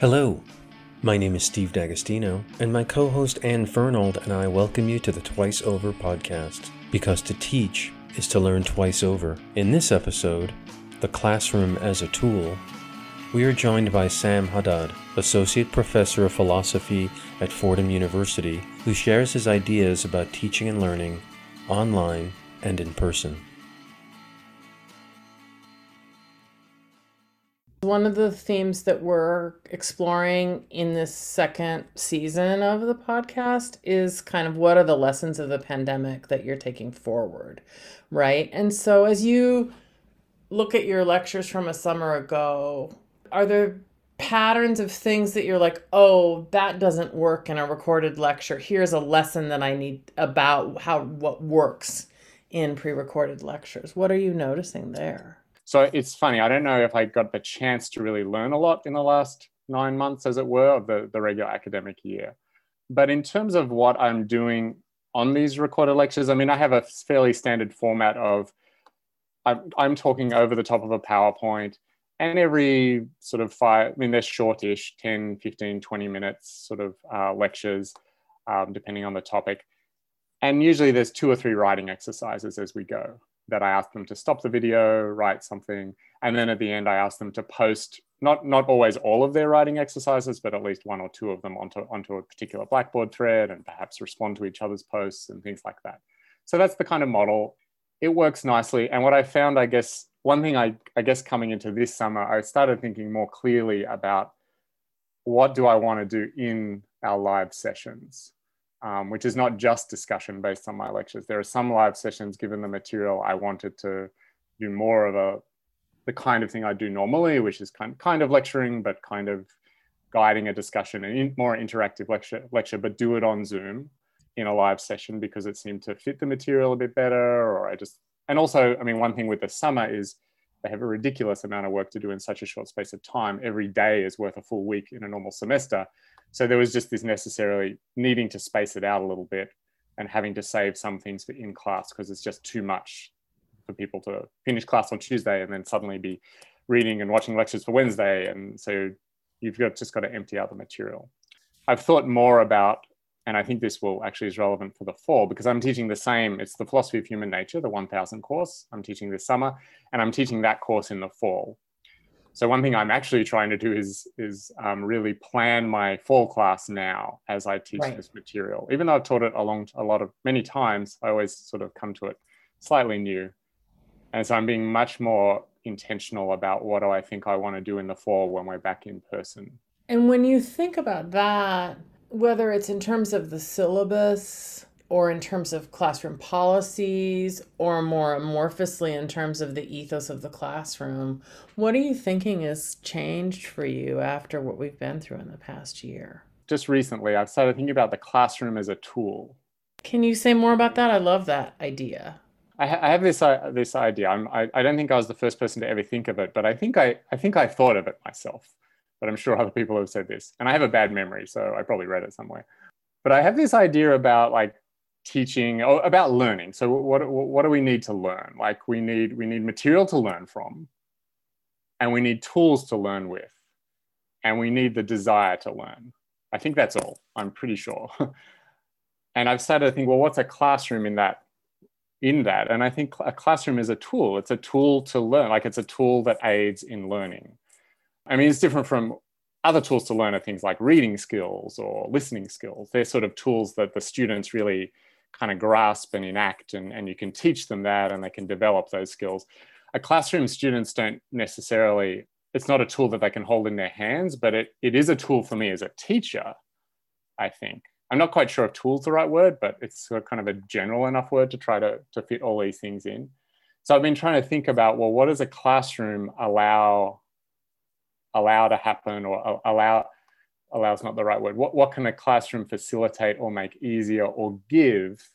Hello, my name is Steve D'Agostino, and my co host Anne Fernald and I welcome you to the Twice Over podcast. Because to teach is to learn twice over. In this episode, The Classroom as a Tool, we are joined by Sam Haddad, Associate Professor of Philosophy at Fordham University, who shares his ideas about teaching and learning online and in person. One of the themes that we're exploring in this second season of the podcast is kind of what are the lessons of the pandemic that you're taking forward, right? And so as you look at your lectures from a summer ago, are there patterns of things that you're like, oh, that doesn't work in a recorded lecture. Here's a lesson that I need about how what works in pre-recorded lectures. What are you noticing there? So it's funny. I don't know if I got the chance to really learn a lot in the last nine months, as it were, of the, the regular academic year. But in terms of what I'm doing on these recorded lectures, I mean, I have a fairly standard format of I'm, I'm talking over the top of a PowerPoint, and every sort of five, I mean, they're shortish 10, 15, 20 minutes sort of uh, lectures, um, depending on the topic. And usually there's two or three writing exercises as we go that I ask them to stop the video, write something, and then at the end I ask them to post not not always all of their writing exercises, but at least one or two of them onto onto a particular Blackboard thread, and perhaps respond to each other's posts and things like that. So that's the kind of model. It works nicely, and what I found, I guess, one thing I I guess coming into this summer, I started thinking more clearly about what do I want to do in our live sessions um, which is not just discussion based on my lectures. There are some live sessions, given the material, I wanted to do more of a the kind of thing I do normally, which is kind kind of lecturing, but kind of guiding a discussion and in, more interactive lecture lecture, but do it on Zoom in a live session because it seemed to fit the material a bit better. Or I just and also, I mean, one thing with the summer is they have a ridiculous amount of work to do in such a short space of time. Every day is worth a full week in a normal semester. So there was just this necessarily needing to space it out a little bit and having to save some things for in class because it's just too much for people to finish class on Tuesday and then suddenly be reading and watching lectures for Wednesday. And so you've got, just got to empty out the material. I've thought more about, and I think this will actually is relevant for the fall because I'm teaching the same, it's the philosophy of human nature, the 1000 course I'm teaching this summer, and I'm teaching that course in the fall. So one thing I'm actually trying to do is is um, really plan my fall class now as I teach right. this material. Even though I've taught it a along a lot of many times, I always sort of come to it slightly new, and so I'm being much more intentional about what do I think I want to do in the fall when we're back in person. And when you think about that, whether it's in terms of the syllabus or in terms of classroom policies or more amorphously in terms of the ethos of the classroom what are you thinking has changed for you after what we've been through in the past year just recently i've started thinking about the classroom as a tool can you say more about that i love that idea I, ha- I have this uh, this idea. I'm, I, I don't think I was the first person to ever think of it, but I think I I think I thought of it myself. But I'm sure other people have said this, and I have a bad memory, so I probably read it somewhere. But I have this idea about like teaching oh, about learning. So what, what do we need to learn? Like we need we need material to learn from and we need tools to learn with and we need the desire to learn. I think that's all i'm pretty sure. And i've started to think well what's a classroom in that in that? And i think a classroom is a tool. It's a tool to learn like it's a tool that aids in learning. I mean it's different from other tools to learn are things like reading skills or listening skills. They're sort of tools that the students really kind of grasp and enact and, and you can teach them that and they can develop those skills. A classroom students don't necessarily it's not a tool that they can hold in their hands but it, it is a tool for me as a teacher i think. I'm not quite sure if tool's the right word but it's kind of a general enough word to try to, to fit all these things in. So i've been trying to think about well what does a classroom allow allow to happen or allow allows not the right word. What, what can a classroom facilitate or make easier or give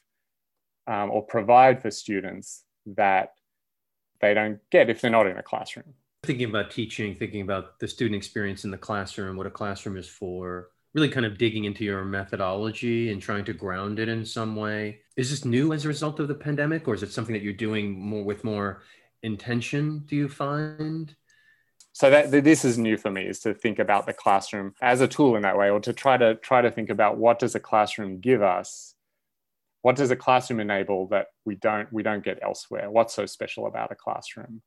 um, or provide for students that they don't get if they're not in a classroom? Thinking about teaching, thinking about the student experience in the classroom, what a classroom is for, really kind of digging into your methodology and trying to ground it in some way. Is this new as a result of the pandemic, or is it something that you're doing more with more intention, do you find? so that this is new for me is to think about the classroom as a tool in that way or to try to try to think about what does a classroom give us what does a classroom enable that we don't we don't get elsewhere? What's so special about a classroom?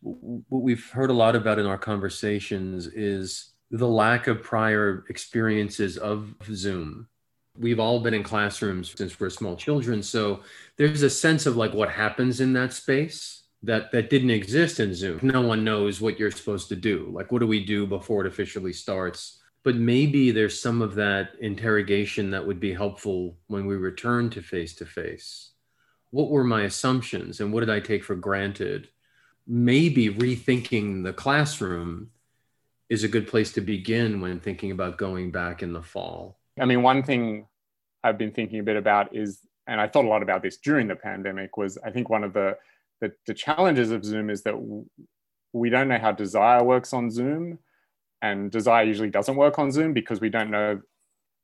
What we've heard a lot about in our conversations is the lack of prior experiences of zoom. We've all been in classrooms since we're small children so there's a sense of like what happens in that space that that didn't exist in zoom. No one knows what you're supposed to do. Like what do we do before it officially starts but maybe there's some of that interrogation that would be helpful when we return to face to face. What were my assumptions and what did I take for granted? Maybe rethinking the classroom is a good place to begin when thinking about going back in the fall. I mean, one thing I've been thinking a bit about is, and I thought a lot about this during the pandemic, was I think one of the the, the challenges of Zoom is that we don't know how desire works on Zoom and desire usually doesn't work on Zoom because we don't know.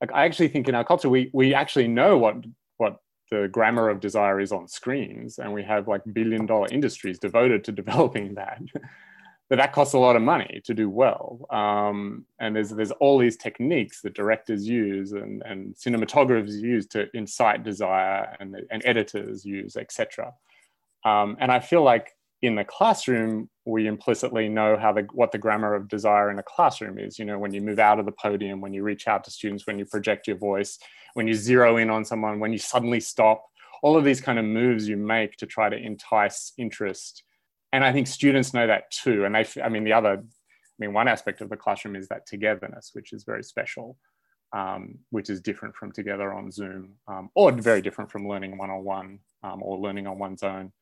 Like I actually think in our culture we we actually know what what the grammar of desire is on screens, and we have like billion dollar industries devoted to developing that. but that costs a lot of money to do well. Um, and there's there's all these techniques that directors use and, and cinematographers use to incite desire and, and editors use, etc. Um, and I feel like in the classroom, we implicitly know how the what the grammar of desire in a classroom is. You know, when you move out of the podium, when you reach out to students, when you project your voice, when you zero in on someone, when you suddenly stop, all of these kind of moves you make to try to entice interest. And I think students know that too. And they, I mean, the other, I mean, one aspect of the classroom is that togetherness, which is very special, um, which is different from together on Zoom, um, or very different from learning one on one or learning on one's own.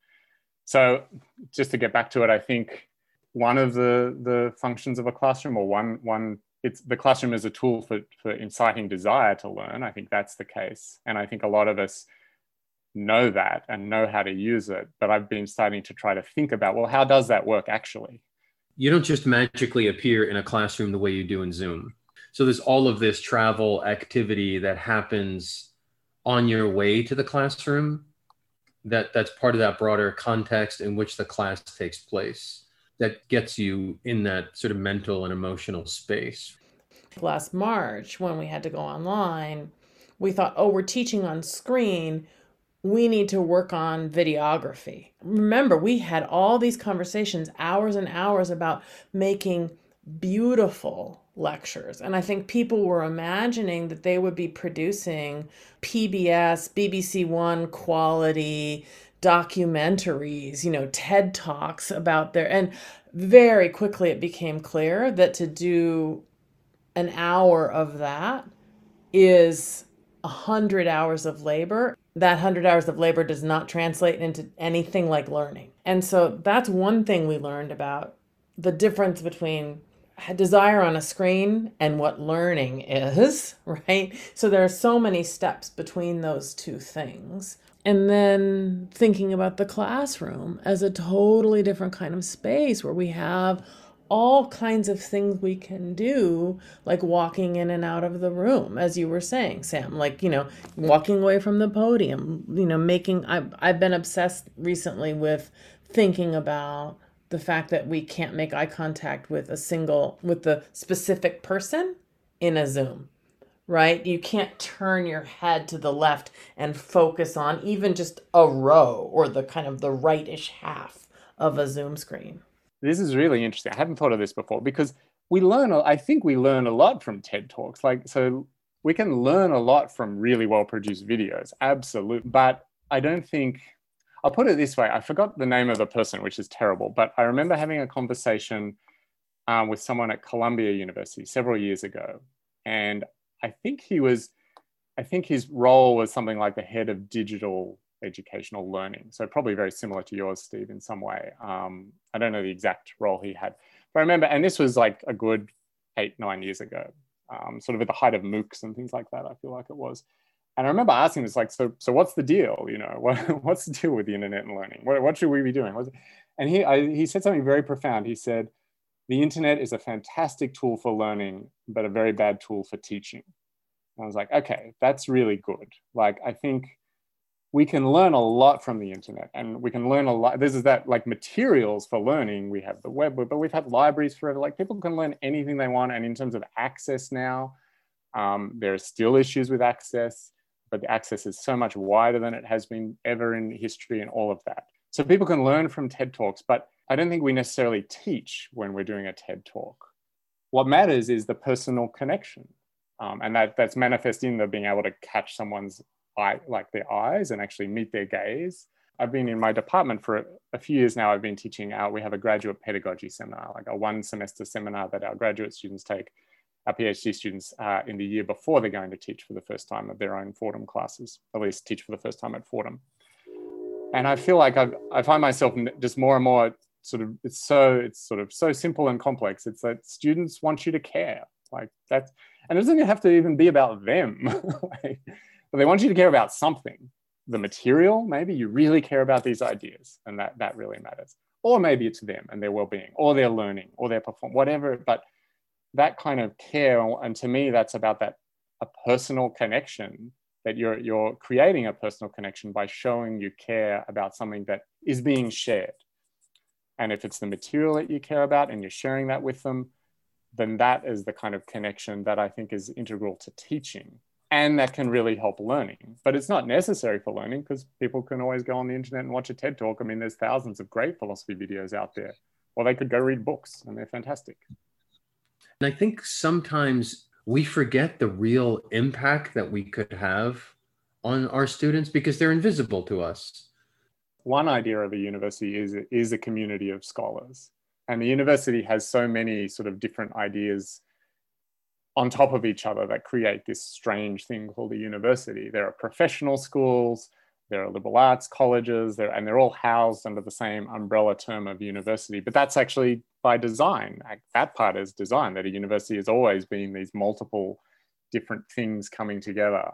So just to get back to it, I think one of the, the functions of a classroom or one, one it's the classroom is a tool for, for inciting desire to learn. I think that's the case. And I think a lot of us know that and know how to use it. But I've been starting to try to think about, well, how does that work actually? You don't just magically appear in a classroom the way you do in Zoom. So there's all of this travel activity that happens on your way to the classroom that that's part of that broader context in which the class takes place that gets you in that sort of mental and emotional space. Last March, when we had to go online, we thought, oh, we're teaching on screen. We need to work on videography. Remember, we had all these conversations, hours and hours about making beautiful lectures. And I think people were imagining that they would be producing PBS, BBC One quality documentaries, you know, TED Talks about their, and very quickly it became clear that to do an hour of that is a hundred hours of labor. That hundred hours of labor does not translate into anything like learning. And so that's one thing we learned about the difference between desire on a screen and what learning is, right? So there are so many steps between those two things. And then thinking about the classroom as a totally different kind of space where we have all kinds of things we can do, like walking in and out of the room, as you were saying, Sam, like, you know, walking away from the podium, you know, making, I've, I've been obsessed recently with thinking about the fact that we can't make eye contact with a single with the specific person in a zoom right? You can't turn your head to the left and focus on even just a row or the kind of the rightish half of a zoom screen. This is really interesting. I hadn't thought of this before because we learn i think we learn a lot from ted talks. Like so we can learn a lot from really well produced videos absolutely but i don't think I'll put it this way I forgot the name of the person, which is terrible, but I remember having a conversation um, with someone at Columbia University several years ago. And I think he was, I think his role was something like the head of digital educational learning. So probably very similar to yours, Steve, in some way. Um, I don't know the exact role he had, but I remember, and this was like a good eight, nine years ago, um, sort of at the height of MOOCs and things like that, I feel like it was. And I remember asking this, like, so, so what's the deal? You know, what, what's the deal with the internet and learning? What, what should we be doing? And he, I, he said something very profound. He said, the internet is a fantastic tool for learning, but a very bad tool for teaching. And I was like, okay, that's really good. Like, I think we can learn a lot from the internet and we can learn a lot. This is that like materials for learning. We have the web, but we've had libraries forever. Like people can learn anything they want. And in terms of access now, um, there are still issues with access, but the access is so much wider than it has been ever in history and all of that. So people can learn from TED Talks, but I don't think we necessarily teach when we're doing a TED Talk. What matters is the personal connection. Um, and that, that's manifest in the being able to catch someone's eye, like their eyes and actually meet their gaze. I've been in my department for a few years now. I've been teaching out. We have a graduate pedagogy seminar, like a one semester seminar that our graduate students take, our PhD students uh, in the year before they're going to teach for the first time of their own Fordham classes, at least teach for the first time at Fordham. And I feel like I've, I find myself just more and more sort of, it's so, it's sort of so simple and complex. It's that students want you to care. Like that, and it doesn't have to even be about them. like, but they want you to care about something. The material, maybe you really care about these ideas, and that, that really matters. Or maybe it's them and their well-being, or their learning, or their perform, whatever. But that kind of care, and to me, that's about that a personal connection that you're you're creating a personal connection by showing you care about something that is being shared. And if it's the material that you care about and you're sharing that with them, then that is the kind of connection that I think is integral to teaching and that can really help learning. But it's not necessary for learning because people can always go on the internet and watch a TED talk. I mean, there's thousands of great philosophy videos out there, or they could go read books and they're fantastic. And I think sometimes we forget the real impact that we could have on our students because they're invisible to us. One idea of a university is, is a community of scholars. And the university has so many sort of different ideas on top of each other that create this strange thing called a university. There are professional schools, there are liberal arts colleges, and they're all housed under the same umbrella term of university. But that's actually by design. That part is design, that a university has always been these multiple different things coming together.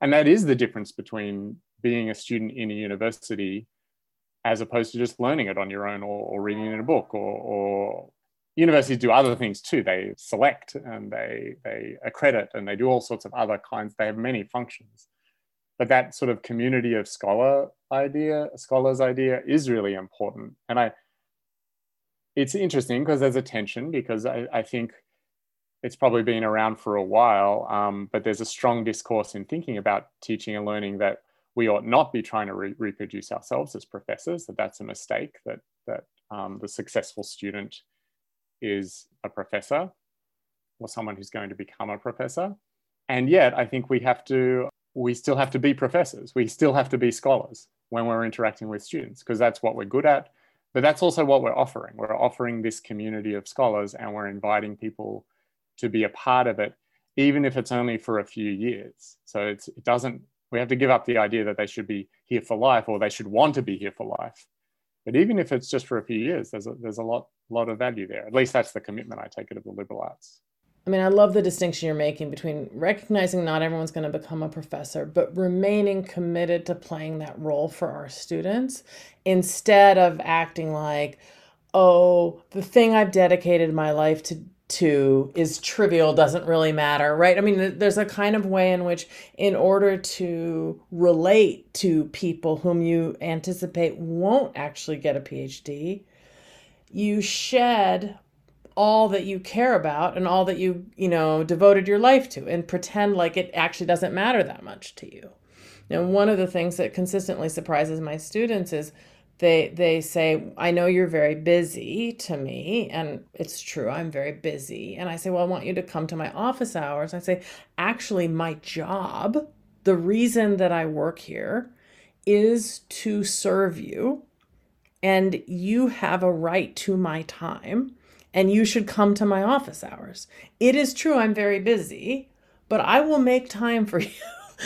And that is the difference between being a student in a university as opposed to just learning it on your own or, or reading it in a book or, or universities do other things too. They select and they they accredit and they do all sorts of other kinds. They have many functions. But that sort of community of scholar idea, scholars idea is really important. And I it's interesting because there's a tension because I, I think it's probably been around for a while, um, but there's a strong discourse in thinking about teaching and learning that we ought not be trying to re- reproduce ourselves as professors, that that's a mistake, that, that um, the successful student is a professor or someone who's going to become a professor. And yet, I think we have to, we still have to be professors. We still have to be scholars when we're interacting with students because that's what we're good at. But that's also what we're offering. We're offering this community of scholars and we're inviting people to be a part of it, even if it's only for a few years. So it doesn't, we have to give up the idea that they should be here for life or they should want to be here for life. But even if it's just for a few years, there's a, there's a lot lot of value there. At least that's the commitment I take it of the liberal arts. I mean, I love the distinction you're making between recognizing not everyone's going to become a professor, but remaining committed to playing that role for our students instead of acting like, oh, the thing I've dedicated my life to to is trivial doesn't really matter right? I mean there's a kind of way in which in order to relate to people whom you anticipate won't actually get a phd you shed all that you care about and all that you you know devoted your life to and pretend like it actually doesn't matter that much to you. And one of the things that consistently surprises my students is they they say i know you're very busy to me and it's true i'm very busy. And i say well i want you to come to my office hours. I say actually my job the reason that i work here is to serve you and you have a right to my time and you should come to my office hours. It is true I'm very busy, but I will make time for you.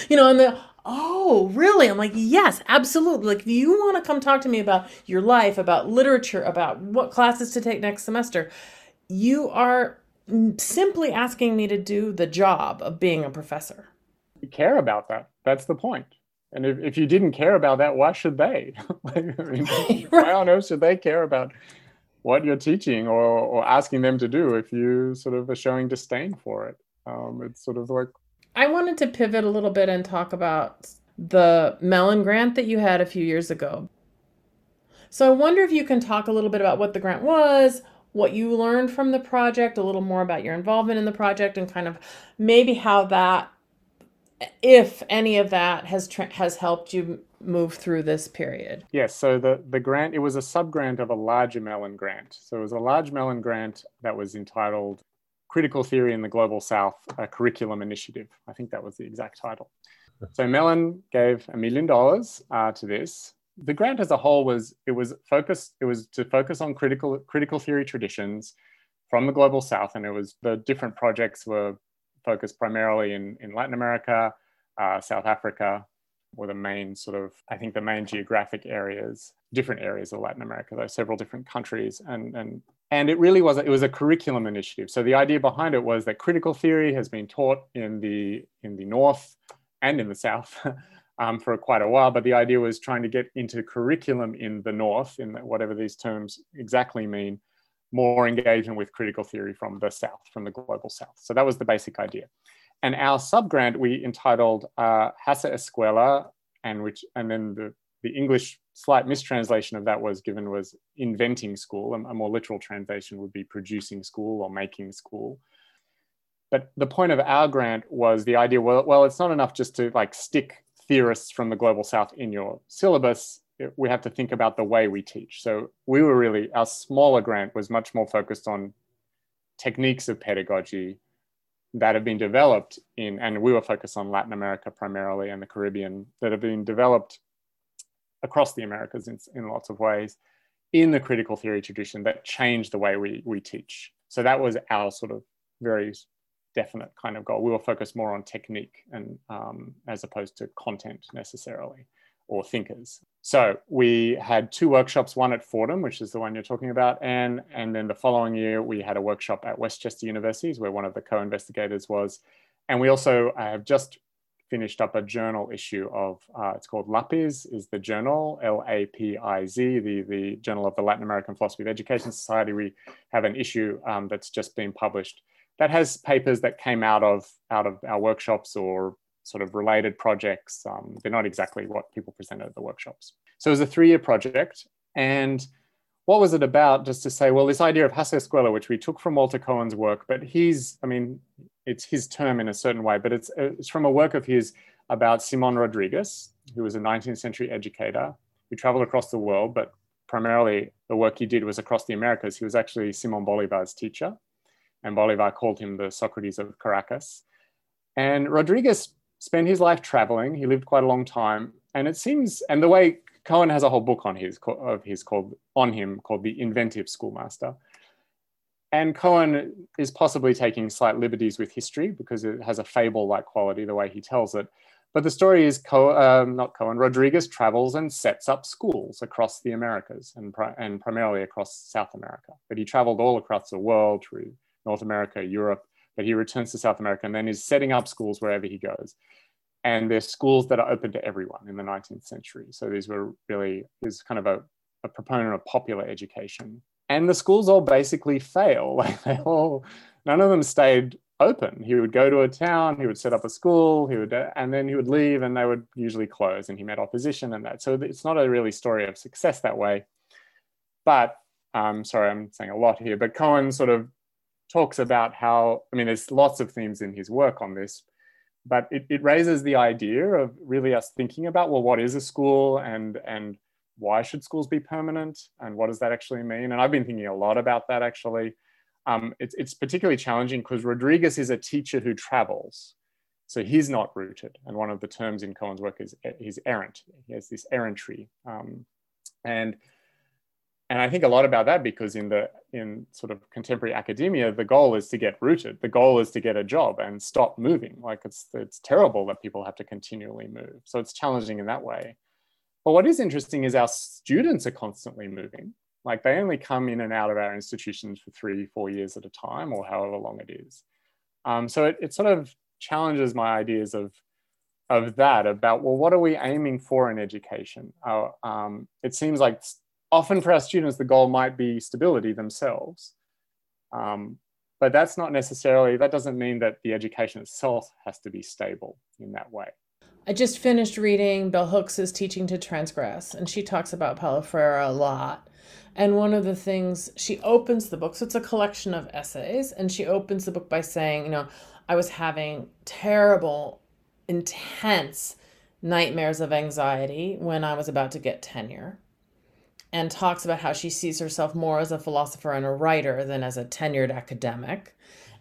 you know, and the oh, really? I'm like, yes, absolutely. Like, if you want to come talk to me about your life, about literature, about what classes to take next semester, you are simply asking me to do the job of being a professor. You care about that. That's the point. And if, if you didn't care about that, why should they? like, I mean, right. Why on earth should they care about what you're teaching or, or asking them to do if you sort of are showing disdain for it? Um, it's sort of like. I wanted to pivot a little bit and talk about the Mellon grant that you had a few years ago. So I wonder if you can talk a little bit about what the grant was, what you learned from the project, a little more about your involvement in the project, and kind of maybe how that, if any of that, has tra- has helped you move through this period. Yes. So the the grant it was a sub grant of a larger Mellon grant. So it was a large Mellon grant that was entitled Critical Theory in the Global South, a curriculum initiative. I think that was the exact title. So Mellon gave a million dollars uh, to this. The grant as a whole was it was focused it was to focus on critical critical theory traditions from the global south, and it was the different projects were focused primarily in in Latin America, uh, South Africa, were the main sort of I think the main geographic areas, different areas of Latin America, though several different countries, and and and it really was it was a curriculum initiative. So the idea behind it was that critical theory has been taught in the in the north and in the south um, for quite a while. But the idea was trying to get into curriculum in the North, in whatever these terms exactly mean, more engagement with critical theory from the South, from the global South. So that was the basic idea. And our subgrant we entitled uh, Escuela, and which and then the, the English slight mistranslation of that was given was inventing school. A, a more literal translation would be producing school or making school. But the point of our grant was the idea, well, well, it's not enough just to like stick theorists from the global south in your syllabus, we have to think about the way we teach. So we were really, our smaller grant was much more focused on techniques of pedagogy that have been developed in, and we were focused on Latin America primarily and the Caribbean, that have been developed across the Americas in, in lots of ways in the critical theory tradition that changed the way we, we teach. So that was our sort of very definite kind of goal. We were focused more on technique and um, as opposed to content necessarily or thinkers. So we had two workshops, one at Fordham, which is the one you're talking about, and and then the following year we had a workshop at Westchester Universities where one of the co-investigators was, and we also have just finished up a journal issue of uh, it's called Lapiz is the journal L A P I Z the the Journal of the Latin American Philosophy of Education Society. We have an issue um, that's just been published that has papers that came out of out of our workshops or sort of related projects. Um, they're not exactly what people presented at the workshops. So it was a three-year project, and what was it about? Just to say, well, this idea of Hacer Escuela, which we took from Walter Kohan's work, but he's, I mean, it's his term in a certain way, but it's it's from a work of his about Simon Rodriguez, who was a 19th century educator who traveled across the world, but primarily the work he did was across the Americas. He was actually Simon Bolivar's teacher and Bolivar called him the Socrates of Caracas. And Rodriguez spent his life traveling. He lived quite a long time, and it seems, and the way Kohan has a whole book on his of his called on him called the Inventive Schoolmaster. And Kohan is possibly taking slight liberties with history because it has a fable-like quality the way he tells it. But the story is Co- um, not Kohan. Rodriguez travels and sets up schools across the Americas and, pri- and primarily across South America. But he traveled all across the world through North America, Europe, but he returns to South America and then is setting up schools wherever he goes. And they're schools that are open to everyone in the 19th century. So these were really, he's kind of a, a proponent of popular education. And the schools all basically fail. Like they all, none of them stayed open. He would go to a town, he would set up a school, he would, and then he would leave, and they would usually close. And he met opposition and that. So it's not a really story of success that way. But um, sorry, I'm saying a lot here. But Kohan sort of talks about how, I mean, there's lots of themes in his work on this, but it, it raises the idea of really us thinking about, well, what is a school and, and why should schools be permanent and what does that actually mean? And I've been thinking a lot about that actually. Um, it's, it's particularly challenging because Rodriguez is a teacher who travels. So he's not rooted. And one of the terms in Kohan's work is he's errant. He has this errantry. Um, and and I think a lot about that because in the in sort of contemporary academia, the goal is to get rooted. The goal is to get a job and stop moving. Like it's it's terrible that people have to continually move. So it's challenging in that way. But what is interesting is our students are constantly moving. Like they only come in and out of our institutions for three, four years at a time, or however long it is. Um, so it, it sort of challenges my ideas of of that about well, what are we aiming for in education? Uh, um, it seems like often for our students, the goal might be stability themselves. Um, but that's not necessarily, that doesn't mean that the education itself has to be stable in that way. I just finished reading Bell Hooks' Teaching to Transgress, and she talks about Paulo Freire a lot. And one of the things she opens the book, so it's a collection of essays, and she opens the book by saying, you know, I was having terrible, intense nightmares of anxiety when I was about to get tenure and talks about how she sees herself more as a philosopher and a writer than as a tenured academic.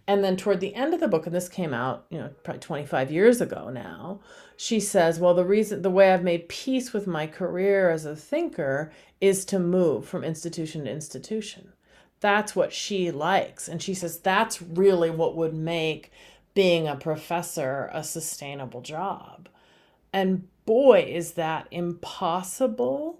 And then toward the end of the book, and this came out, you know, probably 25 years ago now, she says, Well, the reason, the way I've made peace with my career as a thinker is to move from institution to institution. That's what she likes. And she says that's really what would make being a professor a sustainable job. And boy, is that impossible.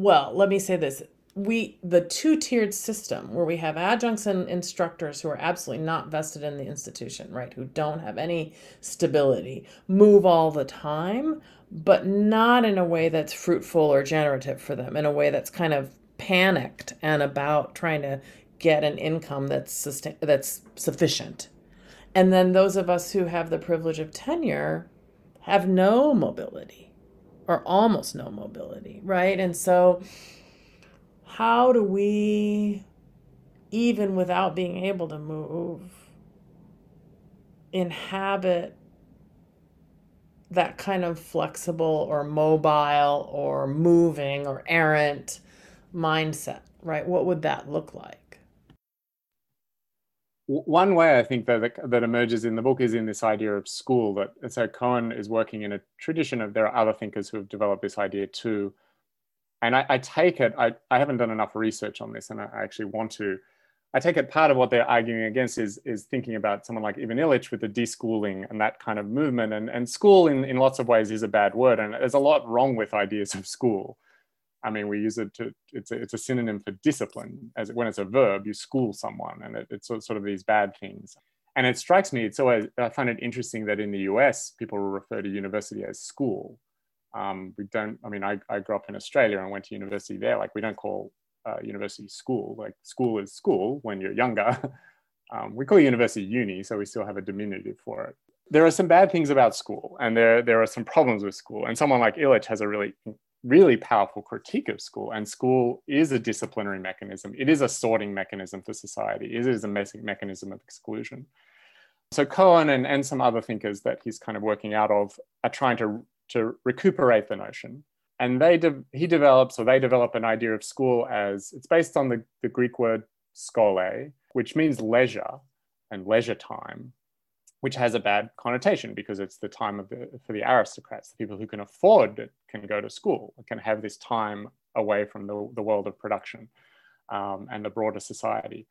Well, let me say this. We the two-tiered system where we have adjuncts and instructors who are absolutely not vested in the institution, right? Who don't have any stability, move all the time, but not in a way that's fruitful or generative for them, in a way that's kind of panicked and about trying to get an income that's sustain- that's sufficient. And then those of us who have the privilege of tenure have no mobility or almost no mobility, right? And so how do we even without being able to move inhabit that kind of flexible or mobile or moving or errant mindset, right? What would that look like? One way I think that that emerges in the book is in this idea of school. That so Kohan is working in a tradition of there are other thinkers who have developed this idea too, and I, I take it. I, I haven't done enough research on this, and I actually want to. I take it part of what they're arguing against is is thinking about someone like Ivan Illich with the deschooling and that kind of movement. And and school in in lots of ways is a bad word, and there's a lot wrong with ideas of school. I mean, we use it to, it's a, it's a synonym for discipline. As when it's a verb, you school someone, and it, it's sort of these bad things. And it strikes me, it's always, I find it interesting that in the US, people refer to university as school. Um, we don't, I mean, I, I grew up in Australia and went to university there. Like, we don't call uh, university school. Like, school is school when you're younger. um, we call university uni, so we still have a diminutive for it there are some bad things about school and there, there are some problems with school. And someone like Illich has a really really powerful critique of school. And school is a disciplinary mechanism. It is a sorting mechanism for society. It is a mechanism of exclusion. So Kohan and, and some other thinkers that he's kind of working out of are trying to, to recuperate the notion. And they de- he develops, or they develop an idea of school as it's based on the, the Greek word skole, which means leisure and leisure time which has a bad connotation because it's the time of the for the aristocrats, the people who can afford it can go to school, can have this time away from the, the world of production um, and the broader society.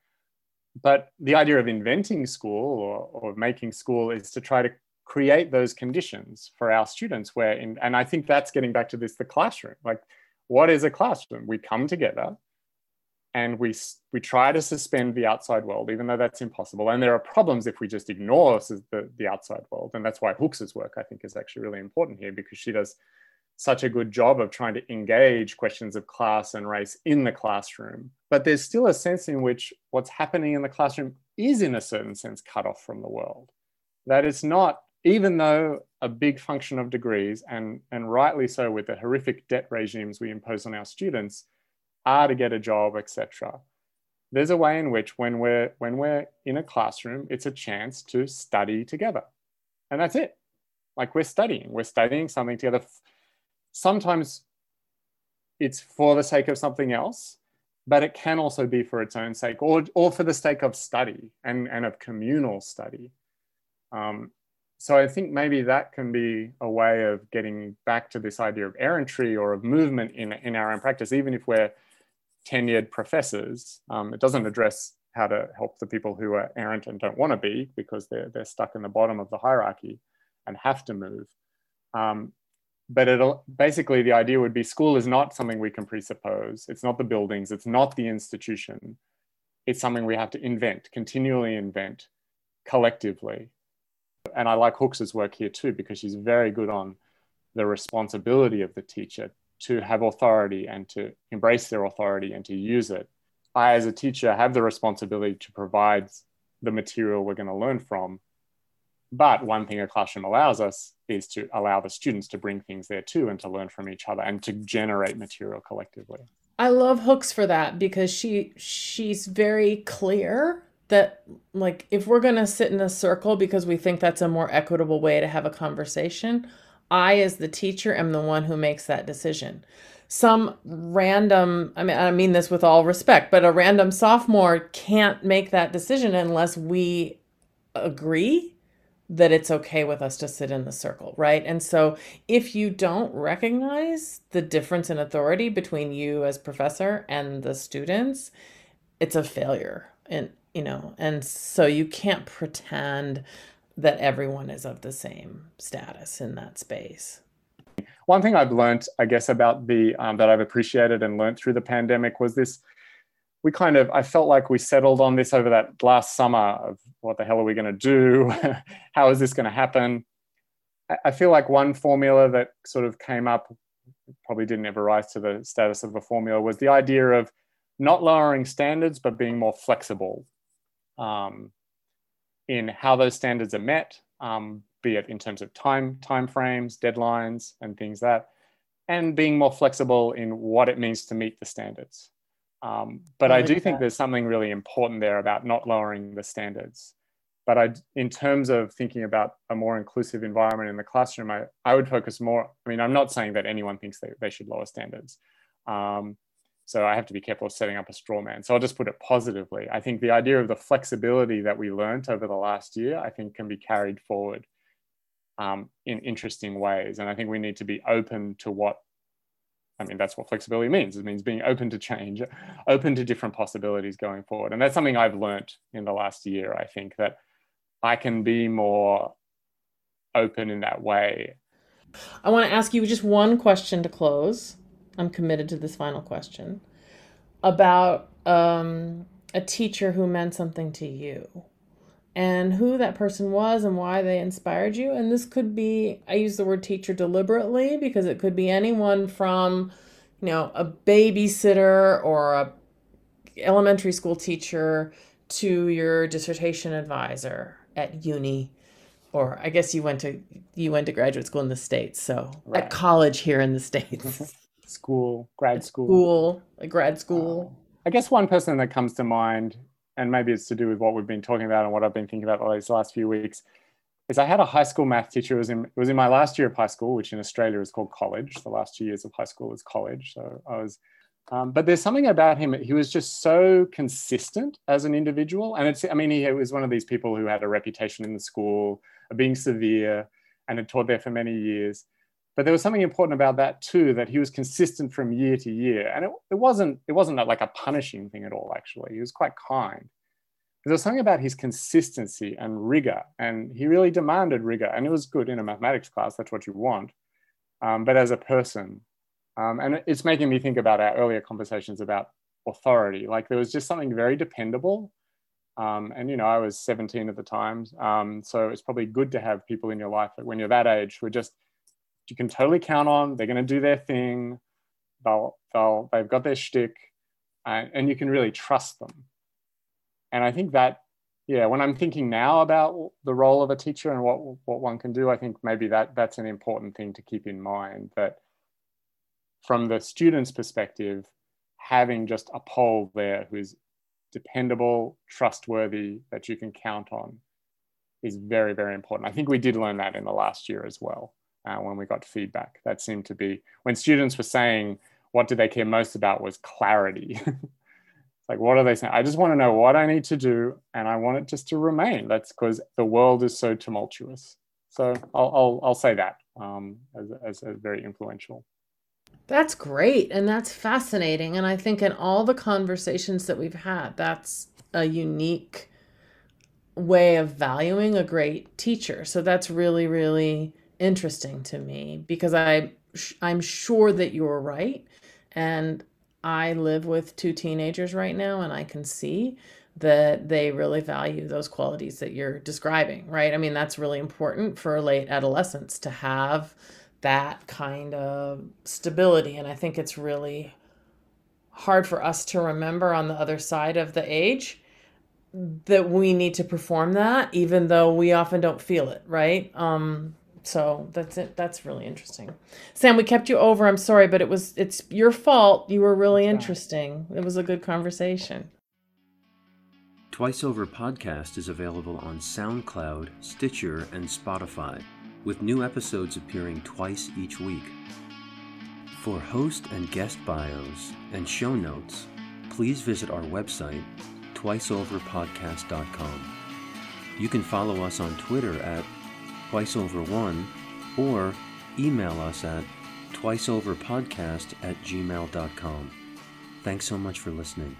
But the idea of inventing school or, or making school is to try to create those conditions for our students where in, and I think that's getting back to this the classroom. Like, what is a classroom? We come together, and we we try to suspend the outside world, even though that's impossible. And there are problems if we just ignore the, the outside world, and that's why Hooks's work I think is actually really important here because she does such a good job of trying to engage questions of class and race in the classroom. But there's still a sense in which what's happening in the classroom is, in a certain sense, cut off from the world. That it's not, even though a big function of degrees, and, and rightly so with the horrific debt regimes we impose on our students, are to get a job, etc. There's a way in which when we're when we're in a classroom, it's a chance to study together. And that's it. Like we're studying, we're studying something together. Sometimes it's for the sake of something else, but it can also be for its own sake or, or for the sake of study and, and of communal study. Um, so I think maybe that can be a way of getting back to this idea of errantry or of movement in, in our own practice, even if we're tenured professors. Um, it doesn't address how to help the people who are errant and don't want to be because they're, they're stuck in the bottom of the hierarchy and have to move. Um, but it'll basically the idea would be school is not something we can presuppose. It's not the buildings, it's not the institution. It's something we have to invent, continually invent collectively. And I like Hooks's work here too, because she's very good on the responsibility of the teacher to have authority and to embrace their authority and to use it. I, as a teacher, have the responsibility to provide the material we're going to learn from. But one thing a classroom allows us is to allow the students to bring things there too and to learn from each other and to generate material collectively. I love hooks for that because she she's very clear that like if we're going to sit in a circle because we think that's a more equitable way to have a conversation, I as the teacher am the one who makes that decision. Some random I mean I mean this with all respect, but a random sophomore can't make that decision unless we agree that it's okay with us to sit in the circle, right? And so if you don't recognize the difference in authority between you as professor and the students, it's a failure. And you know, and so you can't pretend that everyone is of the same status in that space. One thing I've learned, I guess, about the um, that I've appreciated and learned through the pandemic was this we kind of i felt like we settled on this over that last summer of what the hell are we going to do? How is this going to happen i feel like one formula that sort of came up probably didn't ever rise to the status of a formula was the idea of not lowering standards but being more flexible. Um, in how those standards are met um, be it in terms of time time frames deadlines and things that and being more flexible in what it means to meet the standards um, but I, I do think there's something really important there about not lowering the standards. But I, in terms of thinking about a more inclusive environment in the classroom, I, I would focus more. I mean, I'm not saying that anyone thinks they, they should lower standards. Um, so I have to be careful of setting up a straw man. So I'll just put it positively. I think the idea of the flexibility that we learned over the last year, I think can be carried forward um, in interesting ways. And I think we need to be open to what I mean, that's what flexibility means. It means being open to change, open to different possibilities going forward. And that's something I've learned in the last year. I think that I can be more open in that way. I want to ask you just one question to close. I'm committed to this final question about um, a teacher who meant something to you and who that person was and why they inspired you. And this could be, I use the word teacher deliberately because it could be anyone from, you know, a babysitter or a elementary school teacher to your dissertation advisor at uni or I guess you went to you went to graduate school in the states, so right. at college here in the states. school, grad school. School, a grad school. Uh, I guess one person that comes to mind and maybe it's to do with what we've been talking about and what I've been thinking about all these last few weeks, is I had a high school math teacher. It was in, it was in my last year of high school, which in Australia is called college. The last two years of high school is college. So I was, um, but there's something about him. He was just so consistent as an individual. And it's, I mean, he was one of these people who had a reputation in the school of being severe and had taught there for many years. But there was something important about that too, that he was consistent from year to year. And it, it wasn't it wasn't like a punishing thing at all, actually. He was quite kind. There was something about his consistency and rigor, and he really demanded rigor. And it was good in a mathematics class, that's what you want. Um, but as a person, um, and it's making me think about our earlier conversations about authority. Like there was just something very dependable. Um, and you know, I was 17 at the time, um, so it's probably good to have people in your life that when you're that age who are just you can totally count on. They're going to do their thing. They'll, they'll, they've got their shtick, and, and you can really trust them. And I think that, yeah, when I'm thinking now about the role of a teacher and what, what one can do, I think maybe that that's an important thing to keep in mind that from the student's perspective, having just a pole there who's dependable, trustworthy, that you can count on is very, very important. I think we did learn that in the last year as well uh, when we got feedback. That seemed to be when students were saying what did they care most about was clarity. like what are they saying? I just want to know what I need to do, and I want it just to remain. That's because the world is so tumultuous. So I'll I'll, I'll say that um, as, as, as very influential. That's great. And that's fascinating. And I think in all the conversations that we've had, that's a unique way of valuing a great teacher. So that's really, really interesting to me because I I'm sure that you're right. And I live with two teenagers right now and I can see that they really value those qualities that you're describing, right? I mean, that's really important for late adolescence to have that kind of stability. And I think it's really hard for us to remember on the other side of the age that we need to perform that even though we often don't feel it right? Um so that's it. That's really interesting. Sam we kept you over. I'm sorry but it was it's your fault. You were really interesting. It was a good conversation. Twice Over Podcast is available on SoundCloud, Stitcher, and Spotify, with new episodes appearing twice each week. For host and guest bios and show notes, please visit our website, twiceoverpodcast.com. You can follow us on Twitter at twiceover1 or email us at twiceoverpodcast at gmail.com. Thanks so much for listening.